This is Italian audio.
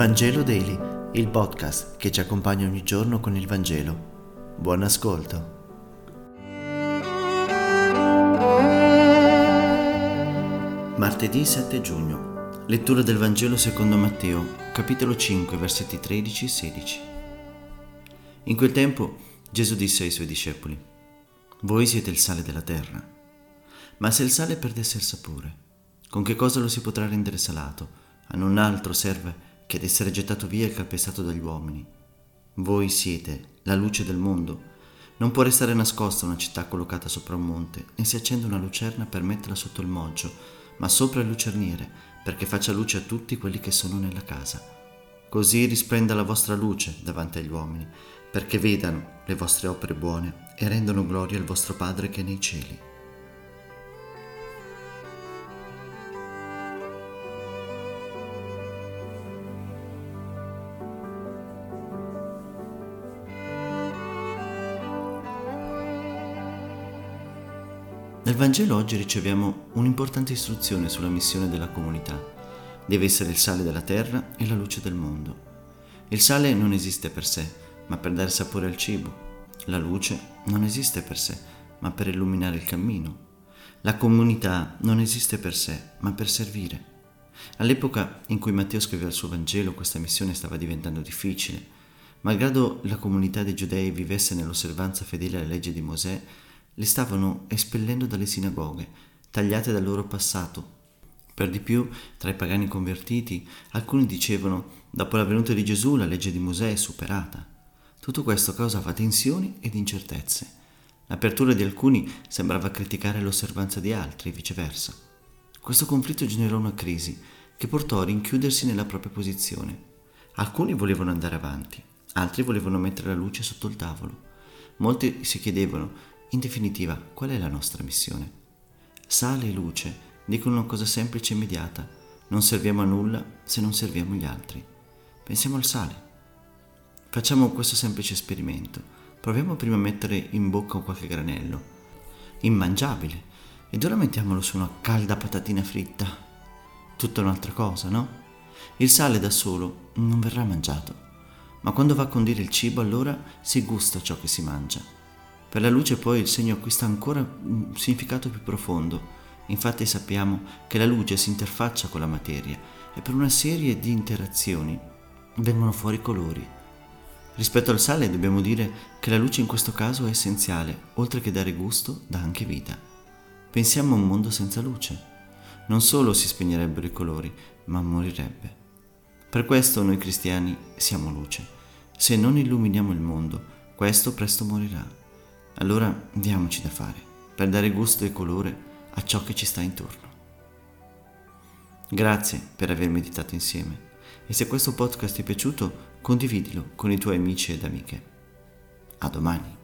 Vangelo Daily, il podcast che ci accompagna ogni giorno con il Vangelo. Buon ascolto. Martedì 7 giugno. Lettura del Vangelo secondo Matteo, capitolo 5, versetti 13 e 16. In quel tempo Gesù disse ai suoi discepoli, Voi siete il sale della terra, ma se il sale perdesse il sapore, con che cosa lo si potrà rendere salato? A non altro serve che ad essere gettato via e calpestato dagli uomini. Voi siete la luce del mondo. Non può restare nascosta una città collocata sopra un monte, né si accende una lucerna per metterla sotto il moggio, ma sopra il lucerniere, perché faccia luce a tutti quelli che sono nella casa. Così risplenda la vostra luce davanti agli uomini, perché vedano le vostre opere buone e rendano gloria al vostro Padre che è nei cieli. Nel Vangelo oggi riceviamo un'importante istruzione sulla missione della comunità. Deve essere il sale della terra e la luce del mondo. Il sale non esiste per sé, ma per dare sapore al cibo. La luce non esiste per sé, ma per illuminare il cammino. La comunità non esiste per sé, ma per servire. All'epoca in cui Matteo scriveva il suo Vangelo questa missione stava diventando difficile. Malgrado la comunità dei giudei vivesse nell'osservanza fedele alle leggi di Mosè, li stavano espellendo dalle sinagoghe, tagliate dal loro passato. Per di più, tra i pagani convertiti, alcuni dicevano, dopo la venuta di Gesù la legge di Mosè è superata. Tutto questo causava tensioni ed incertezze. L'apertura di alcuni sembrava criticare l'osservanza di altri e viceversa. Questo conflitto generò una crisi che portò a rinchiudersi nella propria posizione. Alcuni volevano andare avanti, altri volevano mettere la luce sotto il tavolo. Molti si chiedevano in definitiva, qual è la nostra missione? Sale e luce dicono una cosa semplice e immediata. Non serviamo a nulla se non serviamo gli altri. Pensiamo al sale. Facciamo questo semplice esperimento. Proviamo prima a mettere in bocca qualche granello. Immangiabile. Ed ora mettiamolo su una calda patatina fritta. Tutta un'altra cosa, no? Il sale da solo non verrà mangiato, ma quando va a condire il cibo allora si gusta ciò che si mangia. Per la luce poi il segno acquista ancora un significato più profondo. Infatti sappiamo che la luce si interfaccia con la materia e per una serie di interazioni vengono fuori colori. Rispetto al sale dobbiamo dire che la luce in questo caso è essenziale, oltre che dare gusto, dà anche vita. Pensiamo a un mondo senza luce. Non solo si spegnerebbero i colori, ma morirebbe. Per questo noi cristiani siamo luce. Se non illuminiamo il mondo, questo presto morirà. Allora diamoci da fare per dare gusto e colore a ciò che ci sta intorno. Grazie per aver meditato insieme e se questo podcast ti è piaciuto condividilo con i tuoi amici ed amiche. A domani.